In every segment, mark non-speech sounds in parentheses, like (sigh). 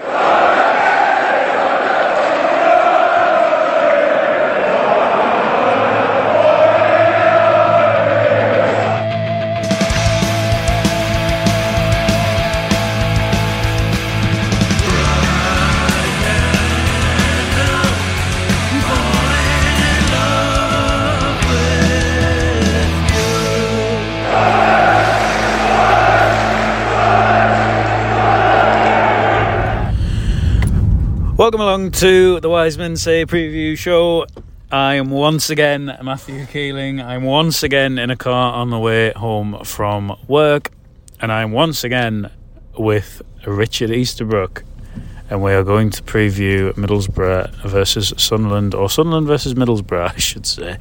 Hurrah! Welcome along to the Wise Men Say preview show. I am once again Matthew Keeling. I'm once again in a car on the way home from work, and I'm once again with Richard Easterbrook, and we are going to preview Middlesbrough versus Sunderland, or Sunderland versus Middlesbrough, (laughs) I should say,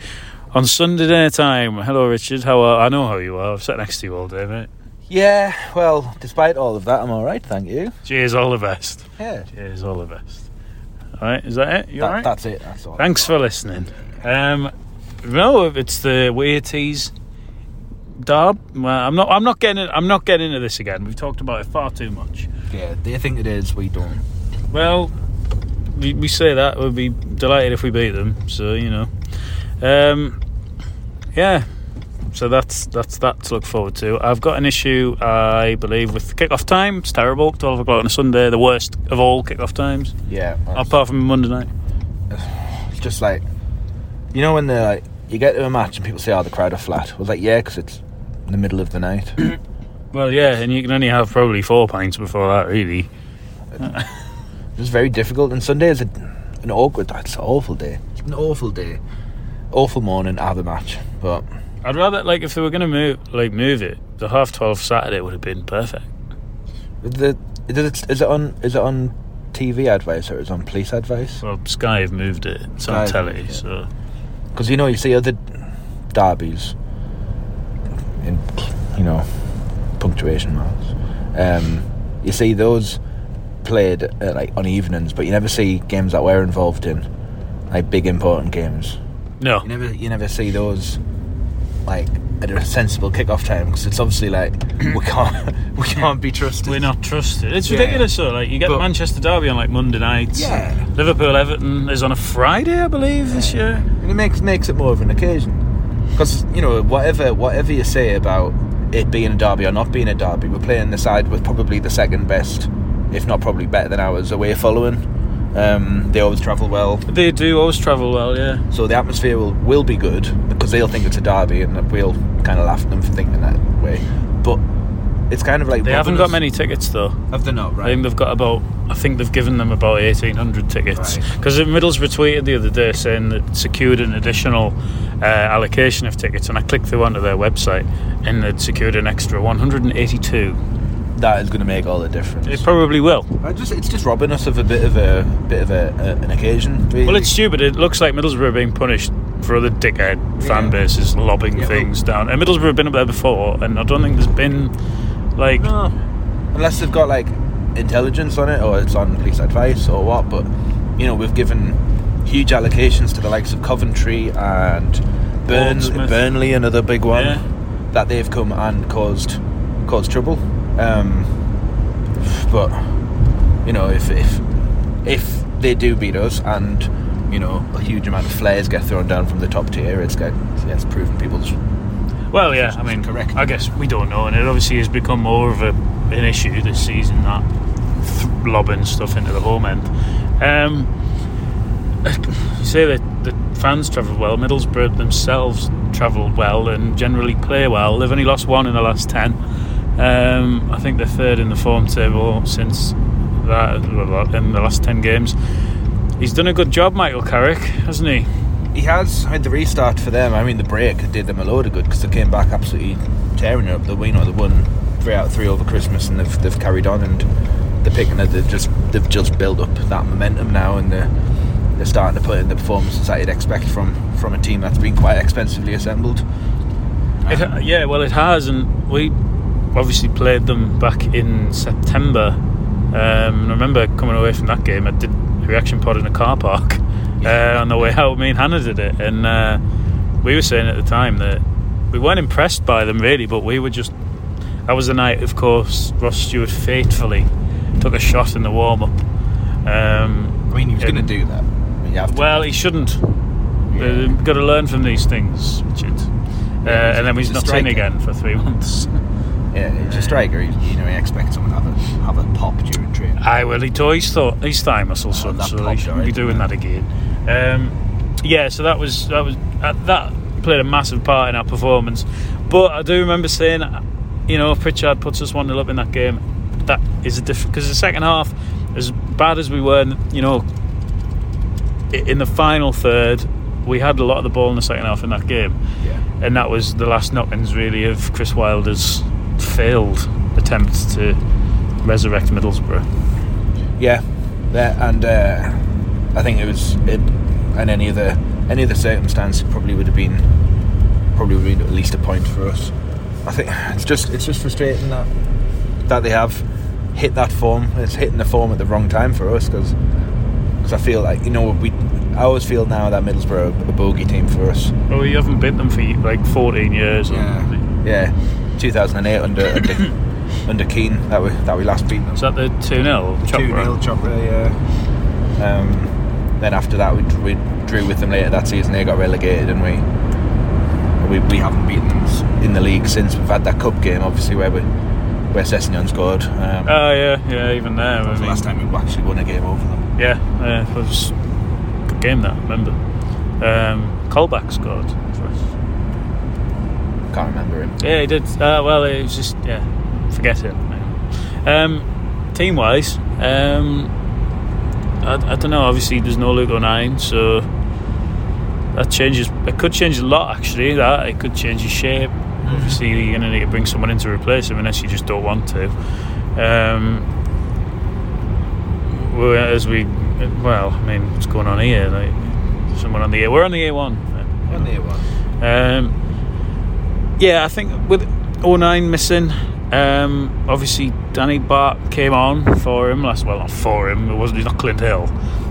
on Sunday dinner time. Hello, Richard. How are? I know how you are. I've sat next to you all day, mate. Yeah, well, despite all of that, I'm all right, thank you. Cheers, all the best. Yeah, Cheers, all the best. All right, is that it? You that, all right? that's it. That's all. Thanks for listening. Um, no, it's the Weirties Derb. Well, I'm not. I'm not getting. I'm not getting into this again. We've talked about it far too much. Yeah, they think it is. We don't. Well, we, we say that we'd be delighted if we beat them. So you know, um, yeah. So that's that's that to look forward to. I've got an issue, I believe, with kick-off time. It's terrible. Twelve o'clock on a Sunday, the worst of all kick-off times, Yeah, apart from Monday night. it's just like, you know, when they're like, you get to a match and people say, "Oh, the crowd are flat." I was like, "Yeah, because it's in the middle of the night." (coughs) Well, yeah, and you can only have probably four pints before that, really. It was very difficult, and Sunday is a, an awkward. It's an awful day. It's an awful day. Awful morning to have a match, but I'd rather like if they were going to move like move it, the half twelve Saturday would have been perfect. the is it, is it on is it on TV advice or is it on police advice? Well, Sky have moved it. It's on telly, so Because you know, you see other derbies in, you know, punctuation marks. Um, you see those played uh, like on evenings, but you never see games that we're involved in, like big important games. no. You never, you never see those like at a sensible kick-off time because it's obviously like (clears throat) we can't, (laughs) we can't be trusted. We're not trusted. It's Yeah. ridiculous. So, like, you get But- Manchester Derby on like Monday nights. Yeah. Liverpool Everton is on a Friday, I believe, this year. And it makes makes it more of an occasion. Because you know whatever whatever you say about it being a derby or not being a derby, we're playing the side with probably the second best, if not probably better than ours away following. Um, they always travel well, They do always travel well, yeah. so the atmosphere will, will be good because they'll think it's a derby, and we'll kind of laugh at them for thinking that way. But it's kind of like They haven't got us- many tickets though. Have they not? I Right. think they've got about. I think they've given them about eighteen hundred tickets. Right. Because Middlesbrough tweeted the other day saying that secured an additional uh, allocation of tickets, and I clicked through onto their website, and they'd secured an extra one hundred and eighty-two. That is going to make all the difference. It probably will. I just, it's just robbing us of a bit of a bit of a, a, an occasion. Really. Well, it's stupid. It looks like Middlesbrough are being punished for other dickhead fan bases lobbing Yeah, things down. And Middlesbrough have been up there before, and I don't think there's been like. No. Unless they've got like intelligence on it or it's on police advice or what, but you know, we've given huge allocations to the likes of Coventry and Burn- Burnley, another big one, Yeah. that they've come and caused caused trouble. Um, but you know, if if if they do beat us and you know a huge amount of flares get thrown down from the top tier, it's got yeah, it's proven people's Well, yeah, I mean, Correct. I guess we don't know, and it obviously has become more of a, an issue this season that th- lobbing stuff into the home end. Um, you say that the fans travel well. Middlesbrough themselves travel well and generally play well. They've only lost one in the last ten. Um, I think they're third in the form table since that in the last ten games. He's done a good job, Michael Carrick, hasn't he? He has. I mean, the restart for them. I mean, the break did them a load of good because they came back absolutely tearing it up. The you know, they won three out of three over Christmas, and they've they've carried on, and they're picking it. They've just they've just built up that momentum now, and they're they're starting to put in the performances that you'd expect from from a team that's been quite expensively assembled. It, yeah, well, it has, and we obviously played them back in September. Um, I remember coming away from that game, I did a reaction pod in a car park (laughs) uh, on the way out. Me and Hannah did it, and uh, we were saying at the time that we weren't impressed by them really, but we were just. That was the night, of course, Ross Stewart faithfully took a shot in the warm up. Um, I mean, he was going to do that. To. well, he shouldn't. Yeah. We've got to learn from these things, Richard. Uh, Yeah, and then he's not seen striker. again for three (laughs) months. Yeah, he's a striker. You, you know, you expect someone to have a have a pop during training. Aye, well, he tore his, th- his thigh muscle, son, Oh, that so he shouldn't be doing that again. Um, yeah, so that was that was uh, that played a massive part in our performance. But I do remember saying, you know, if Pritchard puts us one 0 up in that game, that is a different because the second half, as bad as we were, you know, in the final third, we had a lot of the ball in the second half in that game, Yeah. and that was the last knockings really of Chris Wilder's failed attempt to resurrect Middlesbrough. Yeah, yeah, and uh, I think it was it, and any other any other circumstance it probably would have been probably would have been at least a point for us. I think it's just it's just frustrating that that they have hit that form. It's hitting the form at the wrong time for us because because I feel like you know we I always feel now that Middlesbrough are a bogey team for us. Well, you haven't beat them for like 14 years. or- yeah, 2008 under under, (coughs) under Keane that we that we last beat them. Is that the 2 0? Two 0 Chopper, yeah. Um, then after that, we, we drew with them later that season. They got relegated, and we we, we haven't beaten them in the league since. We've had that cup game, obviously, where we where Sessegnon scored. Um, Oh, yeah, yeah, even there. that I was the mean, last time we actually won a game over them. Yeah, yeah, it was a good game that, I remember. Um, Colback scored for us. Can't remember him. Yeah, he did. Uh, well, it was just, yeah, forget it. Um, team wise, um, I, I don't know. Obviously, there's no Luke O'Nien, so that changes. It could change a lot, actually. That it could change his shape. Obviously, you're going to need to bring someone in to replace him, unless you just don't want to. Um, well, as we, well, I mean, what's going on here? Like, someone on the A. We're on the A1. On the A1. Um, yeah, I think with O'Nien missing, um, obviously Danny Batth came on for him last. Well, not for him. It wasn't. He's not Clint Hill,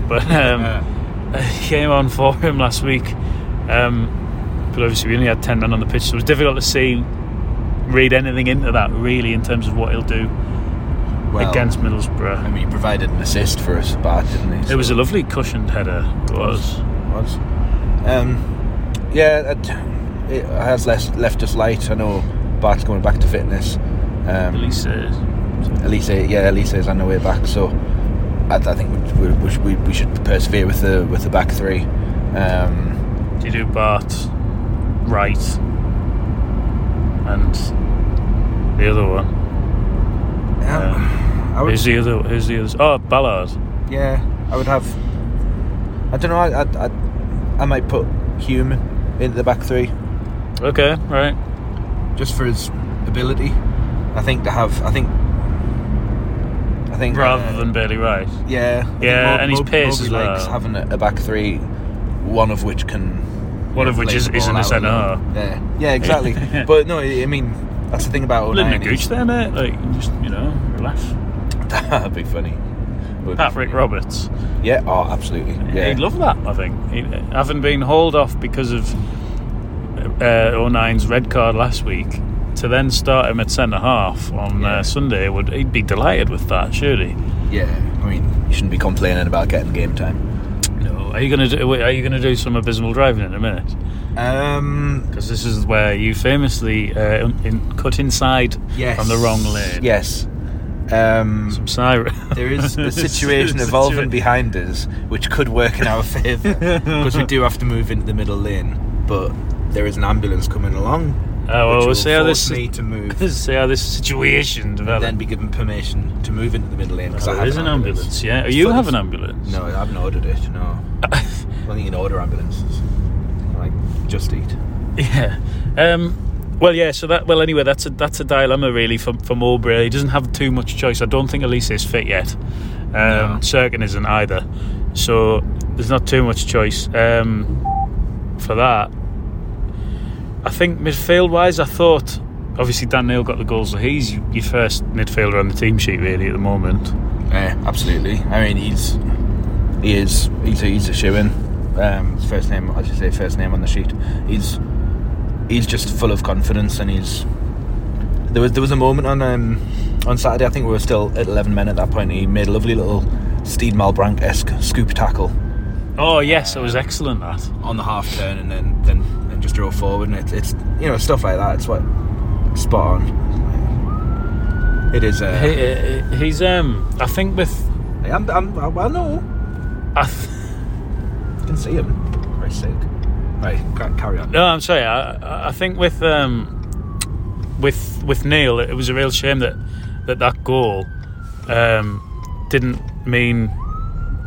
but (laughs) um, he came on for him last week. Um, but obviously, we only had ten men on the pitch, so it was difficult to see, read anything into that really in terms of what he'll do Well, against Middlesbrough. I mean, he provided an assist for us, Batth, didn't he? it was a lovely cushioned header. It was. was. Um, yeah, it, it has less, left us light. I know Batth's going back to fitness. Um, least uh, Alese, yeah, Alese is on the way back. So I, I think we, we, we, we should persevere with the with the back three. Um, do you do Bart right and the other one? um, would, Who's the other? Who's the other? Oh, Ballard. yeah, I would have. I don't know. I I, I, I might put Hume into the back three Okay, right. just for his ability. I think to have. I think. I think Rather uh, than Bailey Wright. Yeah, I Yeah, Mo- and his Mo- pace Moby as likes well. having a, a back three, one of which can. One of which is- isn't a centre Yeah, yeah, exactly. (laughs) but no, I mean that's the thing about Living a O'Nien gooch is- there, mate. Like, just you know, relax. (laughs) That'd be funny. Would Patrick. Roberts. Yeah. Oh, absolutely. Yeah. He'd love that. I think. He, having been hauled off because of uh, O'Nien's red card last week, to then start him at centre half on Yeah. uh, Sunday would he'd be delighted with that, surely. yeah. I mean, you shouldn't be complaining about getting game time. No, are you gonna do? Are you gonna do some abysmal driving in a minute? Um. Because this is where you famously uh, in, cut inside Yes. on the wrong lane. Yes. Um. Some siren. There is (laughs) a situation evolving behind us which could work in our favour because we do have to move into the middle lane, but there is an ambulance coming along. Oh, well, we'll see how this- me to move. (laughs) See how this situation develops. then be given permission to move into the middle lane because Oh, I have an ambulance. Yeah, It's you have an ambulance. No, I haven't ordered it. No, (laughs) I think you can order ambulances. Like just eat. Yeah. Um, Well, yeah. So that well, anyway, that's a that's a dilemma really for for Mowbray. He doesn't have too much choice. I don't think Alese is fit yet. Um, No. Cirkin isn't either. So there's not too much choice um, for that. I think midfield wise, I thought obviously Dan Neil got the goals, so he's your first midfielder on the team sheet really at the moment. Yeah, absolutely. I mean, he's he is he's a, he's a shoe in. Um, first name, as you say, first name on the sheet. He's he's just full of confidence, and he's there was there was a moment on um, on Saturday. I think we were still at 11 men at that point. He made a lovely little Steed Malbranque esque scoop tackle Oh yes, it was excellent that. on the half turn, and then then and just drove forward. And it, it's you know stuff like that. It's what spot on. It is. Uh, He, he- he's um, I think with I'm, I'm, I, I know. I. Th- can see him. Very sick. Right, carry on. No, I'm sorry. I, I think with um, with with Neil, it was a real shame that that that goal um, didn't mean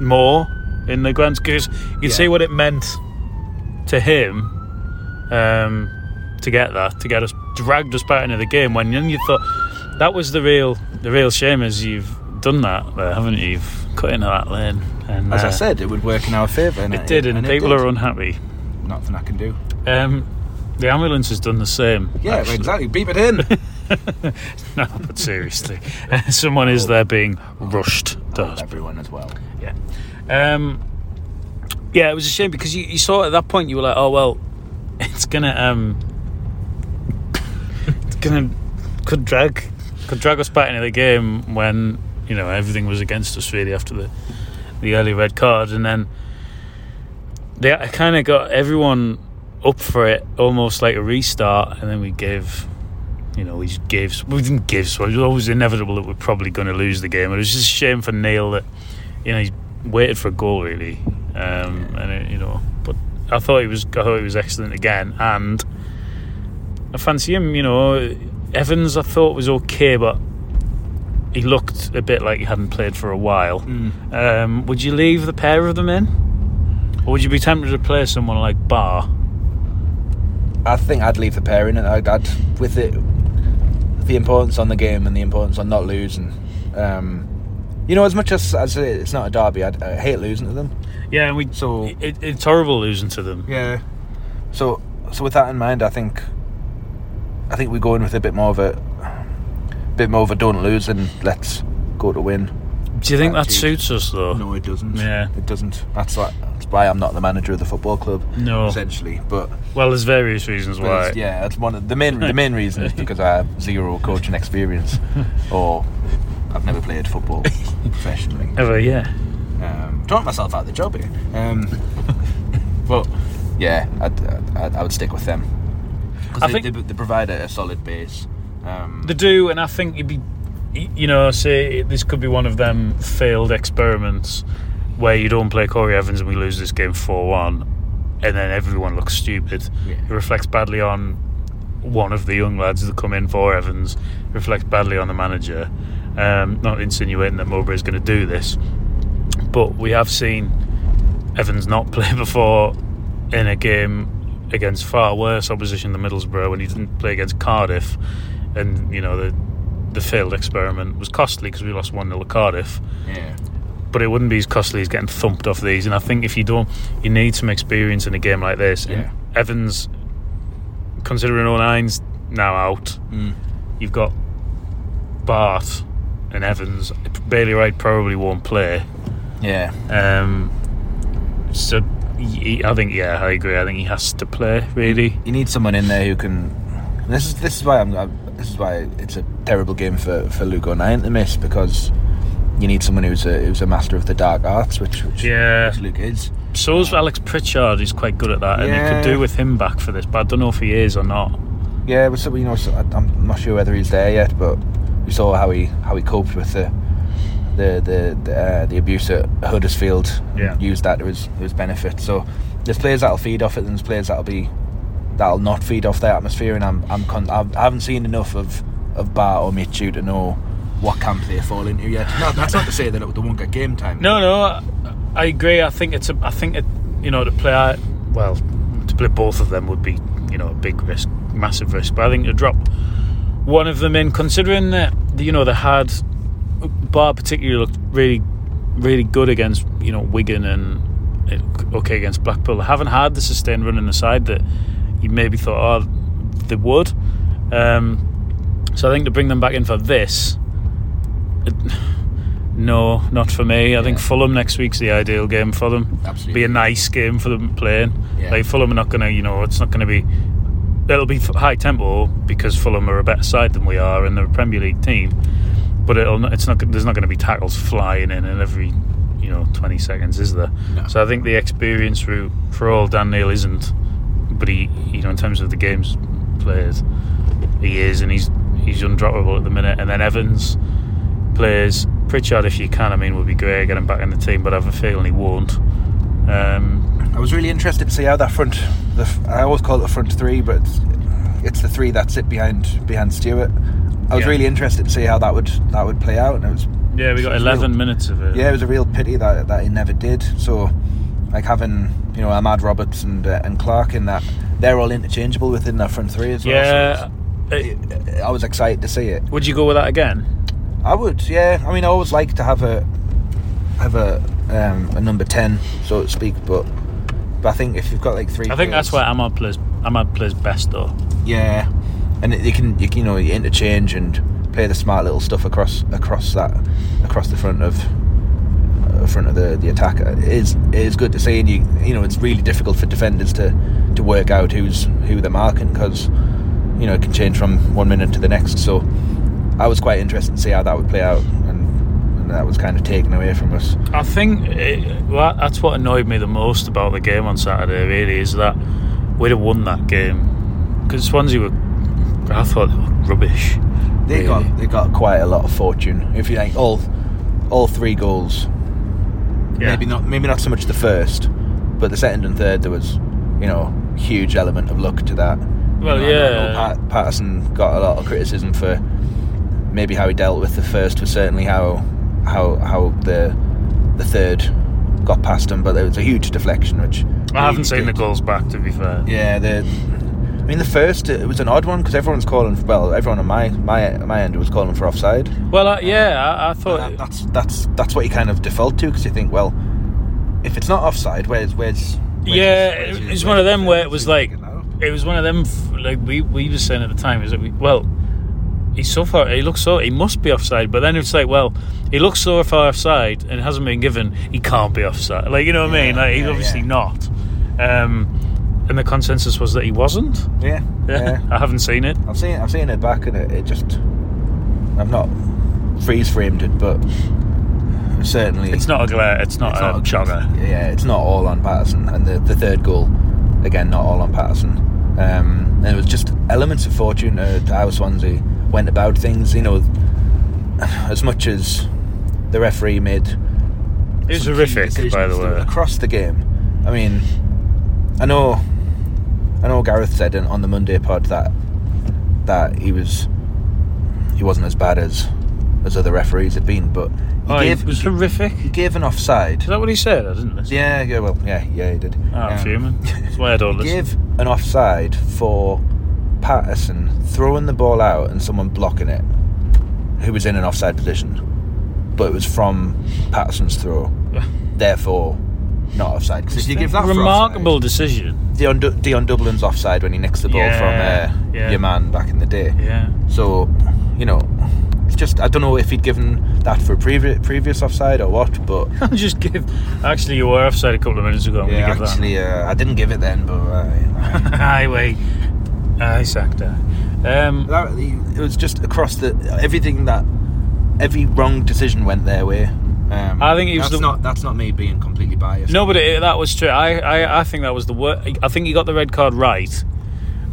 more in the grand because you Yeah. see what it meant to him um, to get that, to get us dragged us back into the game. When you thought that was the real the real shame is you've done that there, haven't you? You've cut into that lane, and As I uh, said, it would work in our favour. and it did, and, people did. are unhappy. Nothing I can do. Um, the ambulance has done the same. Yeah, actually. exactly. Beep it in. (laughs) No, but seriously, (laughs) someone is there being rushed hospital. Everyone as well. Yeah, um, yeah, it was a shame because you, you saw at that point you were like, oh well, it's gonna um, it's gonna could drag could drag us back into the game when you know everything was against us really after the the early red card, and then they kind of got everyone up for it, almost like a restart, and then we gave. You know, we just gave. We didn't give. So it was always inevitable that we're probably going to lose the game. It was just a shame for Neil that, you know, he's waited for a goal really, um, and it, you know. I thought he was. I thought he was excellent again, and I fancy him. You know, Evans. I thought was okay, but he looked a bit like he hadn't played for a while. Um, would you leave the pair of them in, or would you be tempted to play someone like Barr? I think I'd leave the pair in, and I'd, I'd with it the importance on the game and the importance on not losing. Um, you know, as much as as it's not a derby, I'd, I hate losing to them. Yeah, and we. So- it, it's horrible losing to them. Yeah. So so with that in mind, I think I think we go in with a bit more of a bit more of a don't lose and let's go to win. Do you think that Attitude. suits us though? No, it doesn't. Yeah. it doesn't. That's why. That's why I'm not the manager of the football club. No. essentially. But, Well, there's various reasons why. it's- yeah, that's one of the main. the main reason is because I have zero coaching experience, (laughs) or I've never played football (laughs) professionally. Ever, yeah. Um, talking myself out of the job here. Um, (laughs) but yeah, I'd, I'd, I would stick with them I they, think- they, they provide a, solid base. Um, They do, and I think you'd be, you know, say this could be one of them failed experiments where you don't play Corey Evans and we lose this game 4 1, and then everyone looks stupid. Yeah. It reflects badly on one of the young lads that come in for Evans, reflects badly on the manager. Um, not insinuating that Mowbray is going to do this, but we have seen Evans not (laughs) play before in a game against far worse opposition than Middlesbrough when he didn't play against Cardiff, and you know the the failed experiment was costly because we lost one 0 to Cardiff. yeah, But it wouldn't be as costly as getting thumped off these. And I think if you don't, you need some experience in a game like this. And Yeah. Evans, considering O'Nien's now out, Mm. you've got Bart and Evans. Bailey Wright probably won't play. Yeah, Um, so I think, yeah, I agree. I think he has to play. Really, you need someone in there who can. This is this is why I'm. i this is why it's a terrible game for for Luke O'Nien to miss because you need someone who's a who's a master of the dark arts, which which, Yeah. which Luke is. so's Alex Pritchard. He's quite good at that, and you Yeah. could do with him back for this. But I don't know if he is or not. Yeah, but so, you know, so, I- I'm not sure whether he's there yet, but we saw how he how he coped with the the the the, uh, the abuse at Huddersfield. Yeah. used that to his his benefit. So there's players that'll feed off it, and there's players that'll be that'll not feed off the atmosphere. And I'm I'm con- I've, I haven't seen enough of of Bart or Michut to know what camp they fall into yet. No, that's not to say that they won't get game time. No, no, I, I agree. I think it's a. I think it. You know, to play. Well, to play both of them would be you know a big risk. massive risk. But I think to drop one of them in, considering that you know they had Bar particularly looked really, really good against you know Wigan and okay against Blackpool. They haven't had the sustained run in the side that you maybe thought oh they would. Um, so I think to bring them back in for this, it, (sighs) no, not for me. I think Fulham next week's the ideal game for them. Absolutely. Be a nice game for them playing. Yeah. Like Fulham are not going to, you know, it's not going to be. It'll be high tempo because Fulham are a better side than we are, and they're a Premier League team. But it'll it's not. There's not going to be tackles flying in in every, you know, 20 seconds, is there? No. So I think the experience route for all Dan Neil isn't, but he, you know, in terms of the games players he is, and he's he's undroppable at the minute. And then Evans plays Pritchard if you can. I mean, would be great getting back in the team, but I have a feeling he won't. Um, I was really interested to see how that front. The, I always call it the front three, but it's, it's the three that sit behind behind Stewart. I was Yeah. really interested to see how that would that would play out, and it was yeah, we got 11 real- minutes of it. Yeah, it was a real pity that that he never did. So, like having you know Amad Roberts and uh, and Clarke in that, they're all interchangeable within that front three as well. Yeah. So I was excited to see it. would you go with that again? I would, yeah. I mean, I always like to have a have a um, a number ten, so to speak. But but I think if you've got like three, I think that's where Amad plays. Amad plays best though. Yeah, and you can you you know you interchange and play the smart little stuff across across that across the front of uh, front of the the attack. It is it is good to see, and you you know it's really difficult for defenders to to work out who's who they're marking because you know it can change from one minute to the next. So I was quite interested to see how that would play out, and, and that was kind of taken away from us. I think it, well, that's what annoyed me the most about the game on Saturday. Really, is that we'd have won that game because Swansea were. I thought they rubbish. They really. got they got quite a lot of fortune. If you like all all three goals, Yeah. maybe not maybe not so much the first, but the second and third there was you know huge element of luck to that. Well, You know, yeah. Pat, Patterson got a lot of criticism for maybe how he dealt with the first, but certainly how how how the the third got past him. But there was a huge deflection, which I haven't seen the goals back. To be fair, Yeah, the. I mean, the first it was an odd one because everyone's calling. For, well, everyone on my my my end was calling for offside. Well, uh, yeah, I, I thought. That- that's that's that's what you kind of default to because you think, well, if it's not offside, where's where's, where's yeah, where's- it where's- was one of them where it was like, it was one of them. f- Like we we were saying at the time, is that we well, he's so far. He looks so. He must be offside. But then it's like, well, he looks so far offside and hasn't been given. He can't be offside. Like you know what I mean? Yeah, Like he's obviously yeah. not. Um, and the consensus was that he wasn't. yeah, yeah. I haven't seen it. I've seen I've seen it back and it, it just I've not freeze framed it, but certainly It's not a glare. It's not it's a not jogger. Yeah, it's not all on Patterson, and the, the third goal again not all on Patterson. Um, and it was just elements of fortune uh, to how Swansea went about things. You know, as much as the referee made It was horrific, by the way. across the game. I mean, I know, I know. Gareth said in, on the Monday pod that that he was he wasn't as bad as as other referees had been, but he Oh, gave it was horrific. he gave an offside. Is that what he said? I didn't listen. Yeah, yeah, well, yeah, yeah, he did. Oh, I'm Um, fuming. That's why I don't (laughs) he listen. gave an offside for Patterson throwing the ball out and someone blocking it, who was in an offside position, but it was from Patterson's throw. Yeah. Therefore, not offside. Because if you give that for remarkable offside, decision. Dion, Du- Dion Dublin's offside when he nicks the ball Yeah, from uh, yeah. your man back in the day. Yeah. So, you know, it's just I don't know if he'd given that for previous previous offside or what, but (laughs) I'll just give. Actually, you were offside a couple of minutes ago. I'm yeah, actually, uh, I didn't give it then, but. Uh. Highway. (laughs) I sacked her. Um, That, it was just across the everything that every wrong decision went their way. Um, I think he was that's the- not that's not me being completely biased. no, but it, that was true. I, I, I think that was the worst. I think he got the red card right,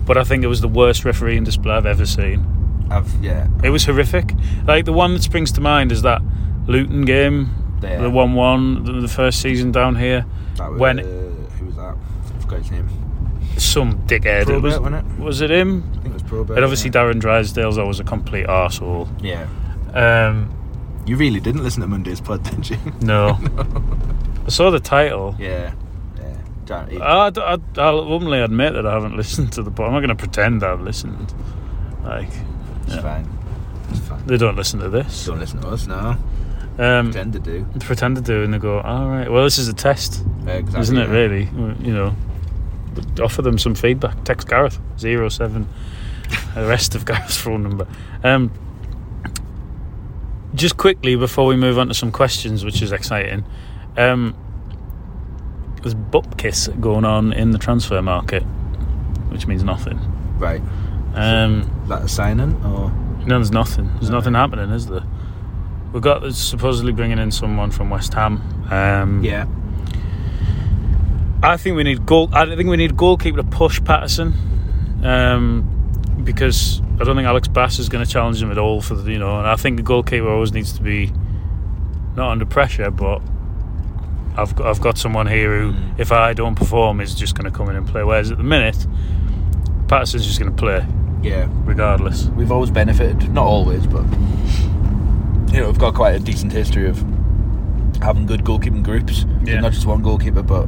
but I think it was the worst refereeing display I've ever seen. I've yeah. It was horrific. Like the one that springs to mind is that Luton game, Yeah. the one-one, the, the first season down here. That was, When- uh, who was that? I forgot his name. Some dickhead. Probert, was, wasn't it? was it him? I think it was Probert. And obviously yeah. Darren Drysdale's always a complete arsehole. Yeah. Um, You really didn't listen to Monday's pod, did you? (laughs) no. I saw the title. yeah. Yeah. I, I, I'll openly admit that I haven't listened to the pod. I'm not going to pretend I've listened. Like, it's yeah. fine. It's fine. they don't listen to this. Don't listen to us now. Um, Pretend to do. pretend to do, and they go, all right, well, this is a test, Exactly, isn't it, yeah. really? You know, offer them some feedback. Text Gareth, zero seven, (laughs) the rest of Gareth's phone number. Um, just quickly, before we move on to some questions, which is exciting, um, there's butt kiss going on in the transfer market, which means nothing. Right. Um, Is that a signing or? no, there's nothing. There's nothing happening, is there? We've got supposedly bringing in someone from West Ham. Um, Yeah. I think we need goal. I think we need goalkeeper to push Patterson, um, because I don't think Alex Bass is going to challenge him at all for the you know. And I think the goalkeeper always needs to be not under pressure, but I've got, I've got someone here who, mm. if I don't perform, is just going to come in and play. Whereas at the minute, Patterson's just going to play Yeah. regardless. We've always benefited, not always, but you know, we've got quite a decent history of having good goalkeeping groups. Yeah. Not just one goalkeeper, but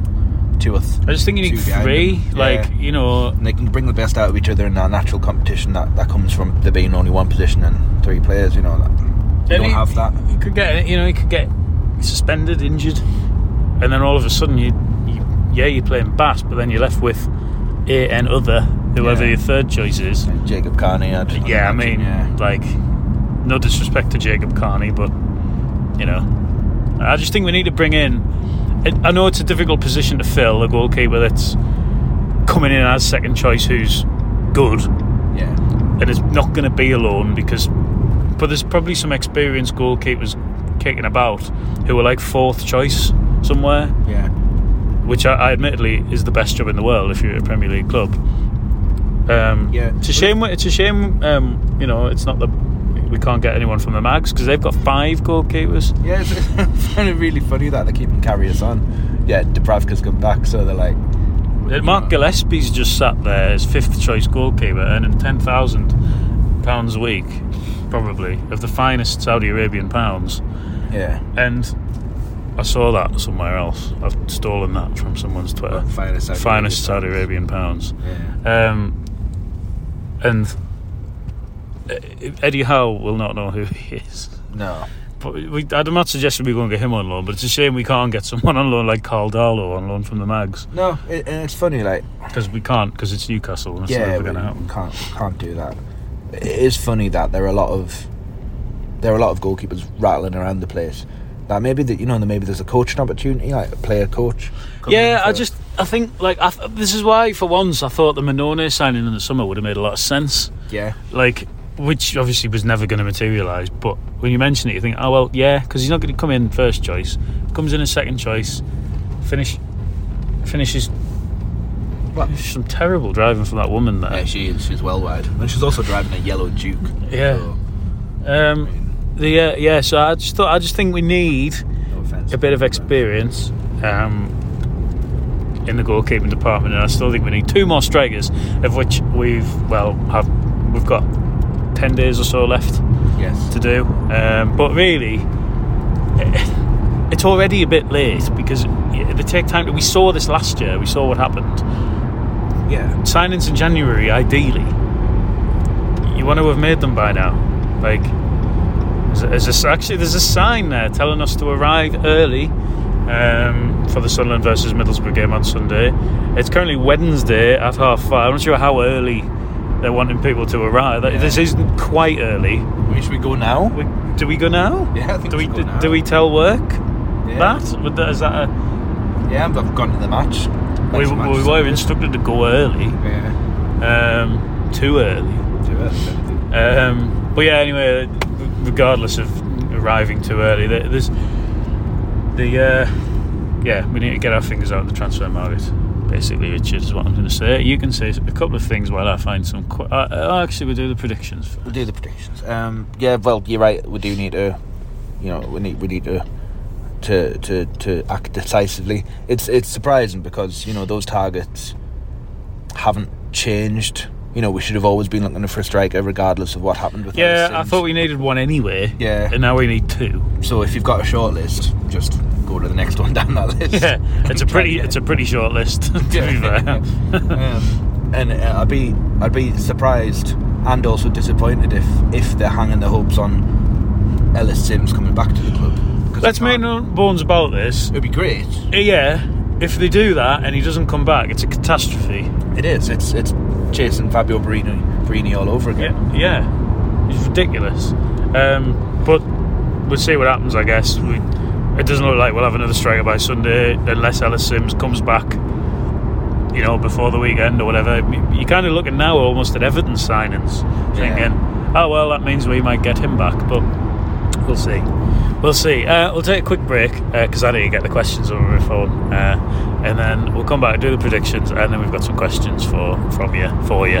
two or th- I just think you need three. Like Yeah. you know, and they can bring the best out of each other in that natural competition that, that comes from there being only one position and three players. You know, that, you don't he- have that. You could get, you know, you could get suspended, injured, and then all of a sudden you, you yeah, you're playing bass, but then you're left with a and other, whoever Yeah. your third choice is. And Jacob Carney had. Yeah, I mean, yeah. like, no disrespect to Jacob Carney, but you know, I just think we need to bring in. It- I know it's a difficult position to fill, a goalkeeper that's coming in as second choice, who's good, yeah, and it's not going to be alone because but there's probably some experienced goalkeepers kicking about who are like fourth choice somewhere yeah. which I, I admittedly is the best job in the world if you're at a Premier League club um, Yeah. it's a shame it's a shame um, you know it's not the we can't get anyone from the mags because they've got five goalkeepers Yeah, it's, it's (laughs) kind of really funny that they keep carry us on. Yeah, Dubravka's come back, so they're like, Uh, Mark Gillespie's just sat there as fifth choice goalkeeper earning ten thousand pounds a week probably of the finest Saudi Arabian pounds yeah, And I saw that somewhere else. I've stolen that from someone's Twitter. finest Saudi Finest Saudi Arabian pounds. yeah. Um, and Uh, Eddie Howe will not know who he is. No, But we, I'm not suggesting we go and get him on loan, but it's a shame we can't get someone on loan like Karl Darlow on loan from the Mags no, it, and it's funny, like, because we can't because it's Newcastle and it's yeah, never to happen. can't can't do that. It is funny that there are a lot of there are a lot of goalkeepers rattling around the place. That maybe that you know, maybe there's a coaching opportunity, like a player coach. Yeah, I just I think like I th- this is why for once I thought the Mannone signing in the summer would have made a lot of sense. yeah, like which obviously was never going to materialise. But when you mention it, you think, oh well, yeah, because he's not going to come in first choice. Comes in as second choice. Finish finishes. What? Some terrible driving from that woman there. yeah, she is. She's well wide, and she's also driving a yellow Juke. Yeah. so, Um, the uh, yeah, so I just thought I just think we need no offense. a bit of experience um, in the goalkeeping department, and I still think we need two more strikers, of which we've well have we've got ten days or so left. Yes. to do. Um, but really, it's already a bit late because they take time. To, we saw this last year. We saw what happened. Yeah. Signings in January, ideally, you want to have made them by now. Like, there's, there's actually there's a sign there telling us to arrive early um, for the Sunderland versus Middlesbrough game on Sunday. It's currently Wednesday at half five. I'm not sure how early they're wanting people to arrive. This isn't quite early. We should we go now? We, do we go now? Yeah, I think Do we we now. do we tell work Yeah. that? Would that? Is that a, Yeah, I've gone to the match. we, match we is were instructed to go early, Yeah. um, too early. Do if anything. Um, but yeah, anyway, regardless of arriving too early, there- there's the uh, yeah, we need to get our fingers out of the transfer market. Basically, Richard is what I'm going to say. You can say a couple of things while I find some. Qu- uh, uh, actually, we'll do the predictions. first. We'll do the predictions. Um, yeah, well, you're right. We do need to, you know, we need we need to to to, to act decisively. It's it's surprising because you know those targets haven't changed. You know, we should have always been looking for a striker, regardless of what happened with. Yeah, I thought we needed one anyway. Yeah. and now we need two. So if you've got a short list, just go to the next one (laughs) down that list. Yeah, it's a (laughs) pretty it's a pretty short list (laughs) to be fair. um, and uh, I'd be I'd be surprised and also disappointed if if they're hanging their hopes on Ellis Simms coming back to the club. Let's make no bones about this. It'd be great. Yeah, if they do that and he doesn't come back, it's a catastrophe. It is. It's it's chasing Fabio Borini, Borini all over again. Yeah, yeah, it's ridiculous. Um, but we'll see what happens. I guess we, it doesn't look like we'll have another striker by Sunday unless Ellis Simms comes back. You know, before the weekend or whatever. You're kind of looking now almost at Everton signings, Yeah. thinking, oh well, that means we might get him back. But we'll see. We'll see. Uh, we'll take a quick break because I need to get the questions over my phone, uh, and then we'll come back and do the predictions, and then we've got some questions for from you for you.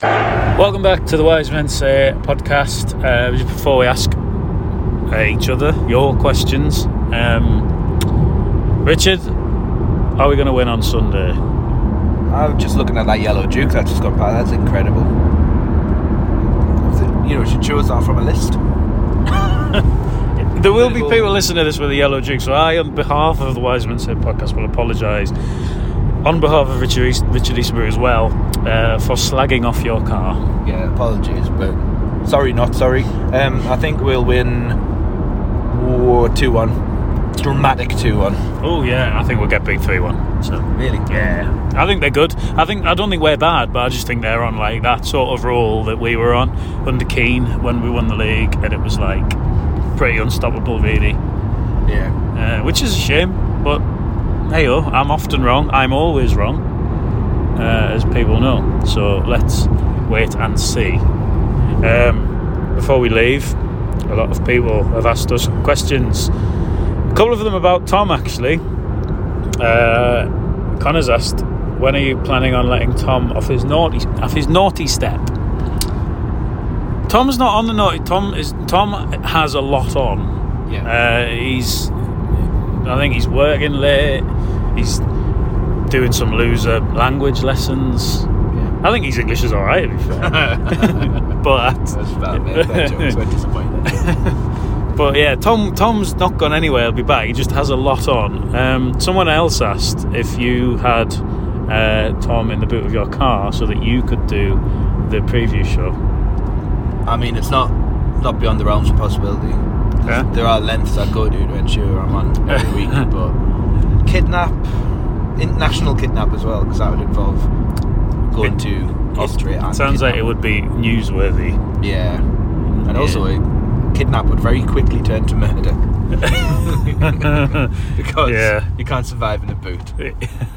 Welcome back to the Wise Men Say podcast. Uh, just before we ask uh, each other your questions, um, Richard, are we going to win on Sunday? I'm just looking at that yellow Juke that just got past. That's incredible. You know, we should choose that from a list. (laughs) There will be people listening to this with a yellow Juke, so I, on behalf of the Wise Men Say podcast, will apologise on behalf of Richard, East, Richard Easterbrook as well uh, for slagging off your car. Yeah, apologies, but sorry, not sorry. Um, I think we'll win two one. Dramatic two one. Oh yeah, I think we'll get big three one. So Really? yeah, I think they're good. I think I don't think we're bad, but I just think they're on like that sort of roll that we were on under Keane when we won the league, and it was like pretty unstoppable, really. Yeah. uh, which is a shame. But hey, oh, I'm often wrong. I'm always wrong, uh, as people know. So let's wait and see. Um, before we leave, a lot of people have asked us questions. A couple of them about Tom, actually. Uh, Connor's asked, "When are you planning on letting Tom off his naughty off his naughty step?" Tom's not on the naughty. Tom is. Tom has a lot on. Yeah. Uh, he's, I think he's working late. He's doing some loser language lessons. yeah. I think his English is all right, to be fair. (laughs) but That's bad. That joke's disappointing. (laughs) but yeah, Tom Tom's not gone anywhere. He'll be back. He just has a lot on. Um, someone else asked if you had uh, Tom in the boot of your car so that you could do the preview show. I mean, it's not not beyond the realms of possibility. Yeah. There are lengths I go to to ensure I'm on every week, (laughs) but kidnap, international kidnap as well, because that would involve going It- to Austria. and Sounds like it would be newsworthy. Yeah, and Yeah. also a kidnap would very quickly turn to murder (laughs) because Yeah. you can't survive in a boot (laughs)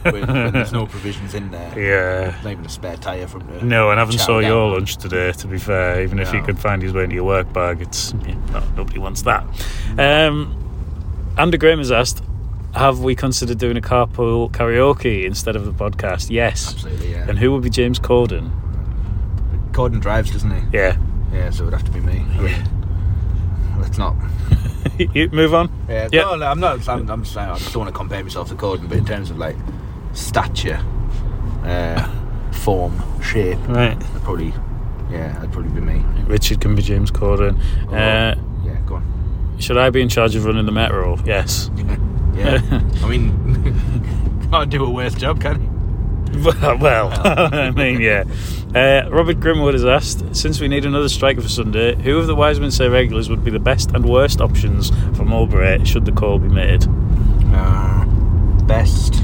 when, when there's no provisions in there. Yeah. Not even a spare tire from the. No, and I haven't saw down. your lunch today. To be fair, even if you No. could find his way into your work bag, it's yeah, no, nobody wants that. Um, Andy Graham has asked, "Have we considered doing a carpool karaoke instead of the podcast?" Yes. Absolutely, yeah. And who would be James Corden? Corden drives, doesn't he? Yeah. Yeah, so it would have to be me. I mean, let's not. (laughs) you move on. Yeah, Yeah. No, no, I'm not. I'm, I'm just saying. I just don't want to compare myself to Corden, but in terms of like stature, uh, (laughs) form, shape, Right. I'd probably, yeah, I'd probably be me. Richard can be James Corden. Or- Uh, yeah, go on. should I be in charge of running the metro? Yes. (laughs) Yeah, I mean, can't do a worse job, can he? (laughs) well, (laughs) I mean, yeah. Uh, Robert Grimwood has asked, since we need another striker for Sunday, who of the Wise Men Say regulars would be the best and worst options for Mowbray should the call be made? Uh, best.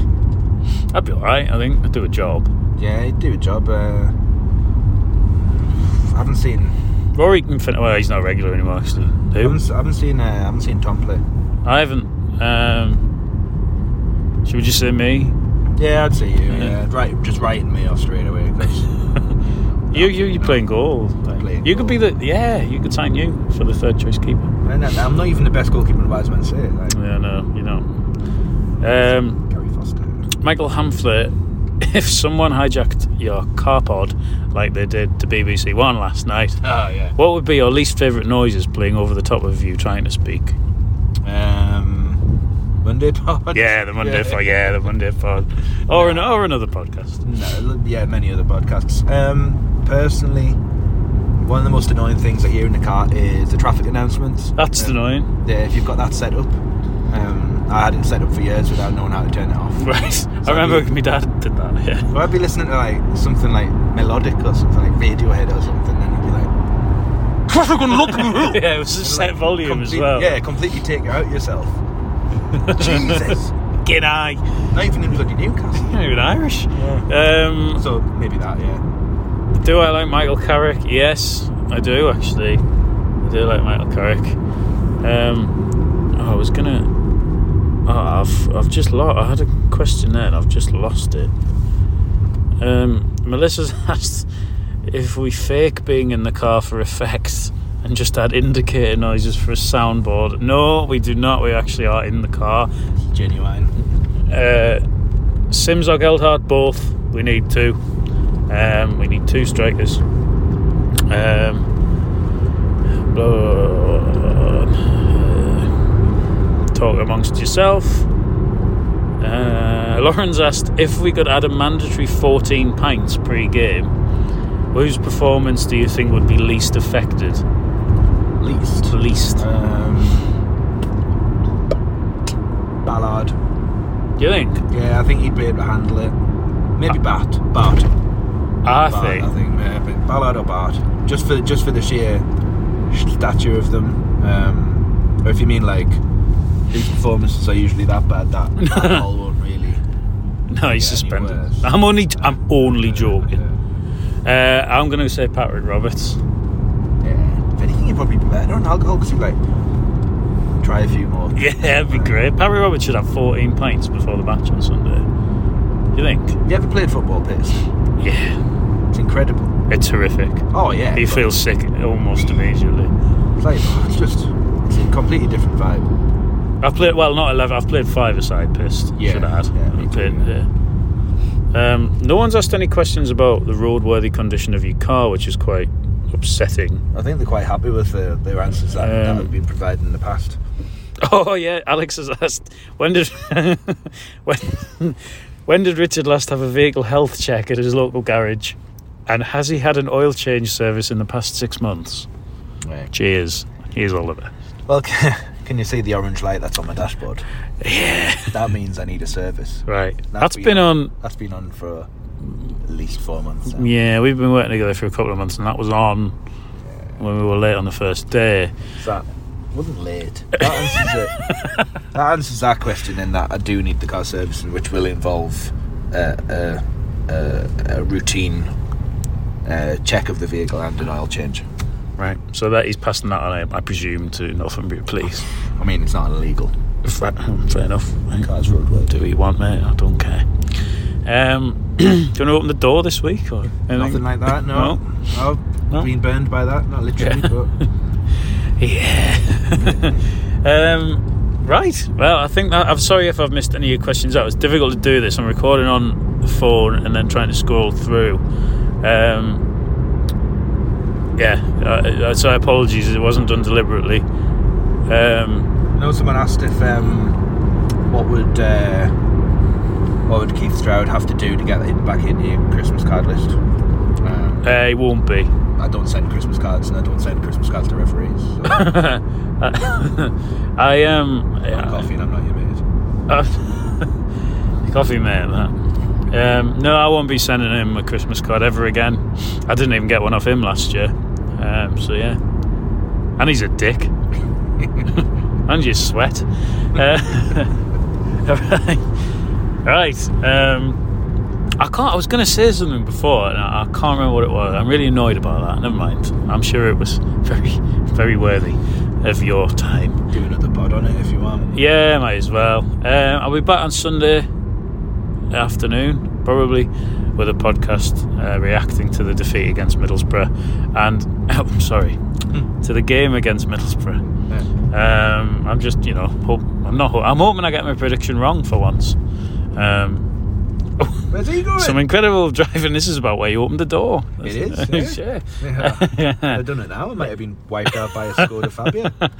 I'd be alright, I think. I'd do a job. Yeah, he'd do a job. Uh, I haven't seen. Rory can fin- well, he's not regular anymore, actually. I Who? haven't, I haven't seen. Uh, I haven't seen Tom play. I haven't. Um, should we just say me? Yeah, I'd say you. Yeah. Yeah, right. Just writing me off straight away. 'cause- (laughs) You, you, you're playing goal. Playing you could be the yeah. You could sign you for the third choice keeper. And I'm not even the best goalkeeper in Wise Men Say. Like, Yeah, no, you know. Um, Gary Foster. Michael Hamflet, (laughs) if someone hijacked your car pod like they did to BBC One last night, Oh yeah. what would be your least favourite noises playing over the top of you trying to speak? Um, Monday (laughs) pod. Yeah, the Monday pod. Yeah, the Monday pod, or an, or another podcast. No, yeah, many other podcasts. Um, personally, one of the most annoying things I hear in the car is the traffic announcements. That's Um, annoying. Yeah, if you've got that set up. Um, I had it set up for years without knowing how to turn it off. (laughs) Right. So I remember you- my dad did that. Yeah. Well, I'd be listening to like something like melodic or something like Radiohead or something, and you'd be like, "Traffic on Hill." (laughs) Yeah, it was a set volume as well. Yeah, completely take it out yourself. (laughs) Jesus, G'day. not even in bloody Newcastle. (laughs) Not even Irish. Um, So maybe that, yeah. Do I like Michael Carrick? Yes, I do actually. I do like Michael Carrick. Um, oh, I was gonna. Oh, I've I've just lost. I had a question there, and I've just lost it. Um, Melissa's (laughs) asked if we fake being in the car for effect and just add indicator noises for a soundboard. No, we do not. We actually are in the car. Genuine. Uh, Simms or Gelhardt, both. We need two. Um, we need two strikers. Um, uh, talk amongst yourself. Uh, Lauren's asked if we could add a mandatory 14 pints pre-game. Whose performance do you think would be least affected? Least. Least. Um, Ballard. Do you think? Yeah, I think he'd be able to handle it. Maybe Batth. Batth. I Batth, think. I think maybe Ballard or Batth. Just for just for the sheer stature of them. Um, or if you mean like these performances are usually that bad that that (laughs) all won't really. No, he's suspended. I'm only. I'm only joking. Uh, I'm going to say Patrick Roberts. Yeah. If anything, he'd probably be better on alcohol because he'd like try a few more. (laughs) Yeah, that'd be great. Patrick Roberts should have 14 pints before the match on Sunday. You think? You ever played football, Piss? Yeah, It's incredible. it's horrific. Oh yeah. He feels sick almost immediately. It's like it's just it's a completely different vibe. I've played well, not 11. I've played five aside pissed. Yeah, should I add? yeah, me played, too. yeah. Um, no one's asked any questions about the roadworthy condition of your car, which is quite upsetting. I think they're quite happy with the, their answers that, that Um, have been provided in the past. Oh yeah, Alex has asked when did (laughs) when when did Richard last have a vehicle health check at his local garage, and has he had an oil change service in the past six months? Right. Cheers. Here's all of it. Well, (laughs) can you see the orange light that's on my dashboard? Yeah. That means I need a service. Right. That's That's been- been on. That's been on for at least four months. now. Yeah, we've been working together for a couple of months, and that was on when we were late on the first day. That wasn't late. That answers it. (laughs) that answers that question in that I do need the car servicing, which will involve uh, uh, a routine uh, check of the vehicle and an oil change. Right. So that he's passing that on, I presume, to Northumbria Police. I mean, it's not illegal. Fair, fair enough. Right. Car's. Do what you want, mate. I don't care. Um, (clears throat) do you want to open the door this week or anything? Nothing like that. No, no. No? Been burned by that. Not literally, but (laughs) Yeah. (laughs) um, right. Well, I think that I'm sorry if I've missed any of your questions out. It's difficult to do this. I'm recording on the phone and then trying to scroll through. Um, yeah. Uh, so apologies. It wasn't done deliberately. Um, I know someone asked if um, what would uh, what would Keith Stroud have to do to get in, back into your Christmas card list. Um, uh, it won't be. I don't send Christmas cards, and I don't send Christmas cards to referees. So (laughs) I um. I'm coffee, and I'm not your mate. Uh, (laughs) coffee mate, that. Um, no, I won't be sending him a Christmas card ever again. I didn't even get one off him last year. Um, so yeah, and he's a dick. (laughs) and you sweat. Uh, right. Um, I can't. I was going to say something before, and I, I can't remember what it was. I'm really annoyed about that. Never mind. I'm sure it was (laughs) very, very worthy of your time. Do another pod on it if you want. Yeah, might as well. Um, I'll be back on Sunday afternoon, probably, with a podcast uh, reacting to the defeat against Middlesbrough, and (coughs) oh, I'm sorry, to the game against Middlesbrough. Um, I'm just, you know, hope, I'm not. I'm hoping I get my prediction wrong for once. Um, Where's he going? some incredible driving. This is about where you opened the door. It is, yeah. Yeah. (laughs) I've done it now. It might have been wiped out by a Skoda Fabia. (laughs)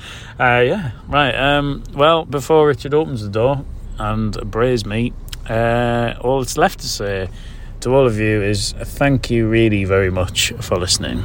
Uh, yeah, right. Um, well, before Richard opens the door and brays me, uh, all that's left to say to all of you is thank you really very much for listening.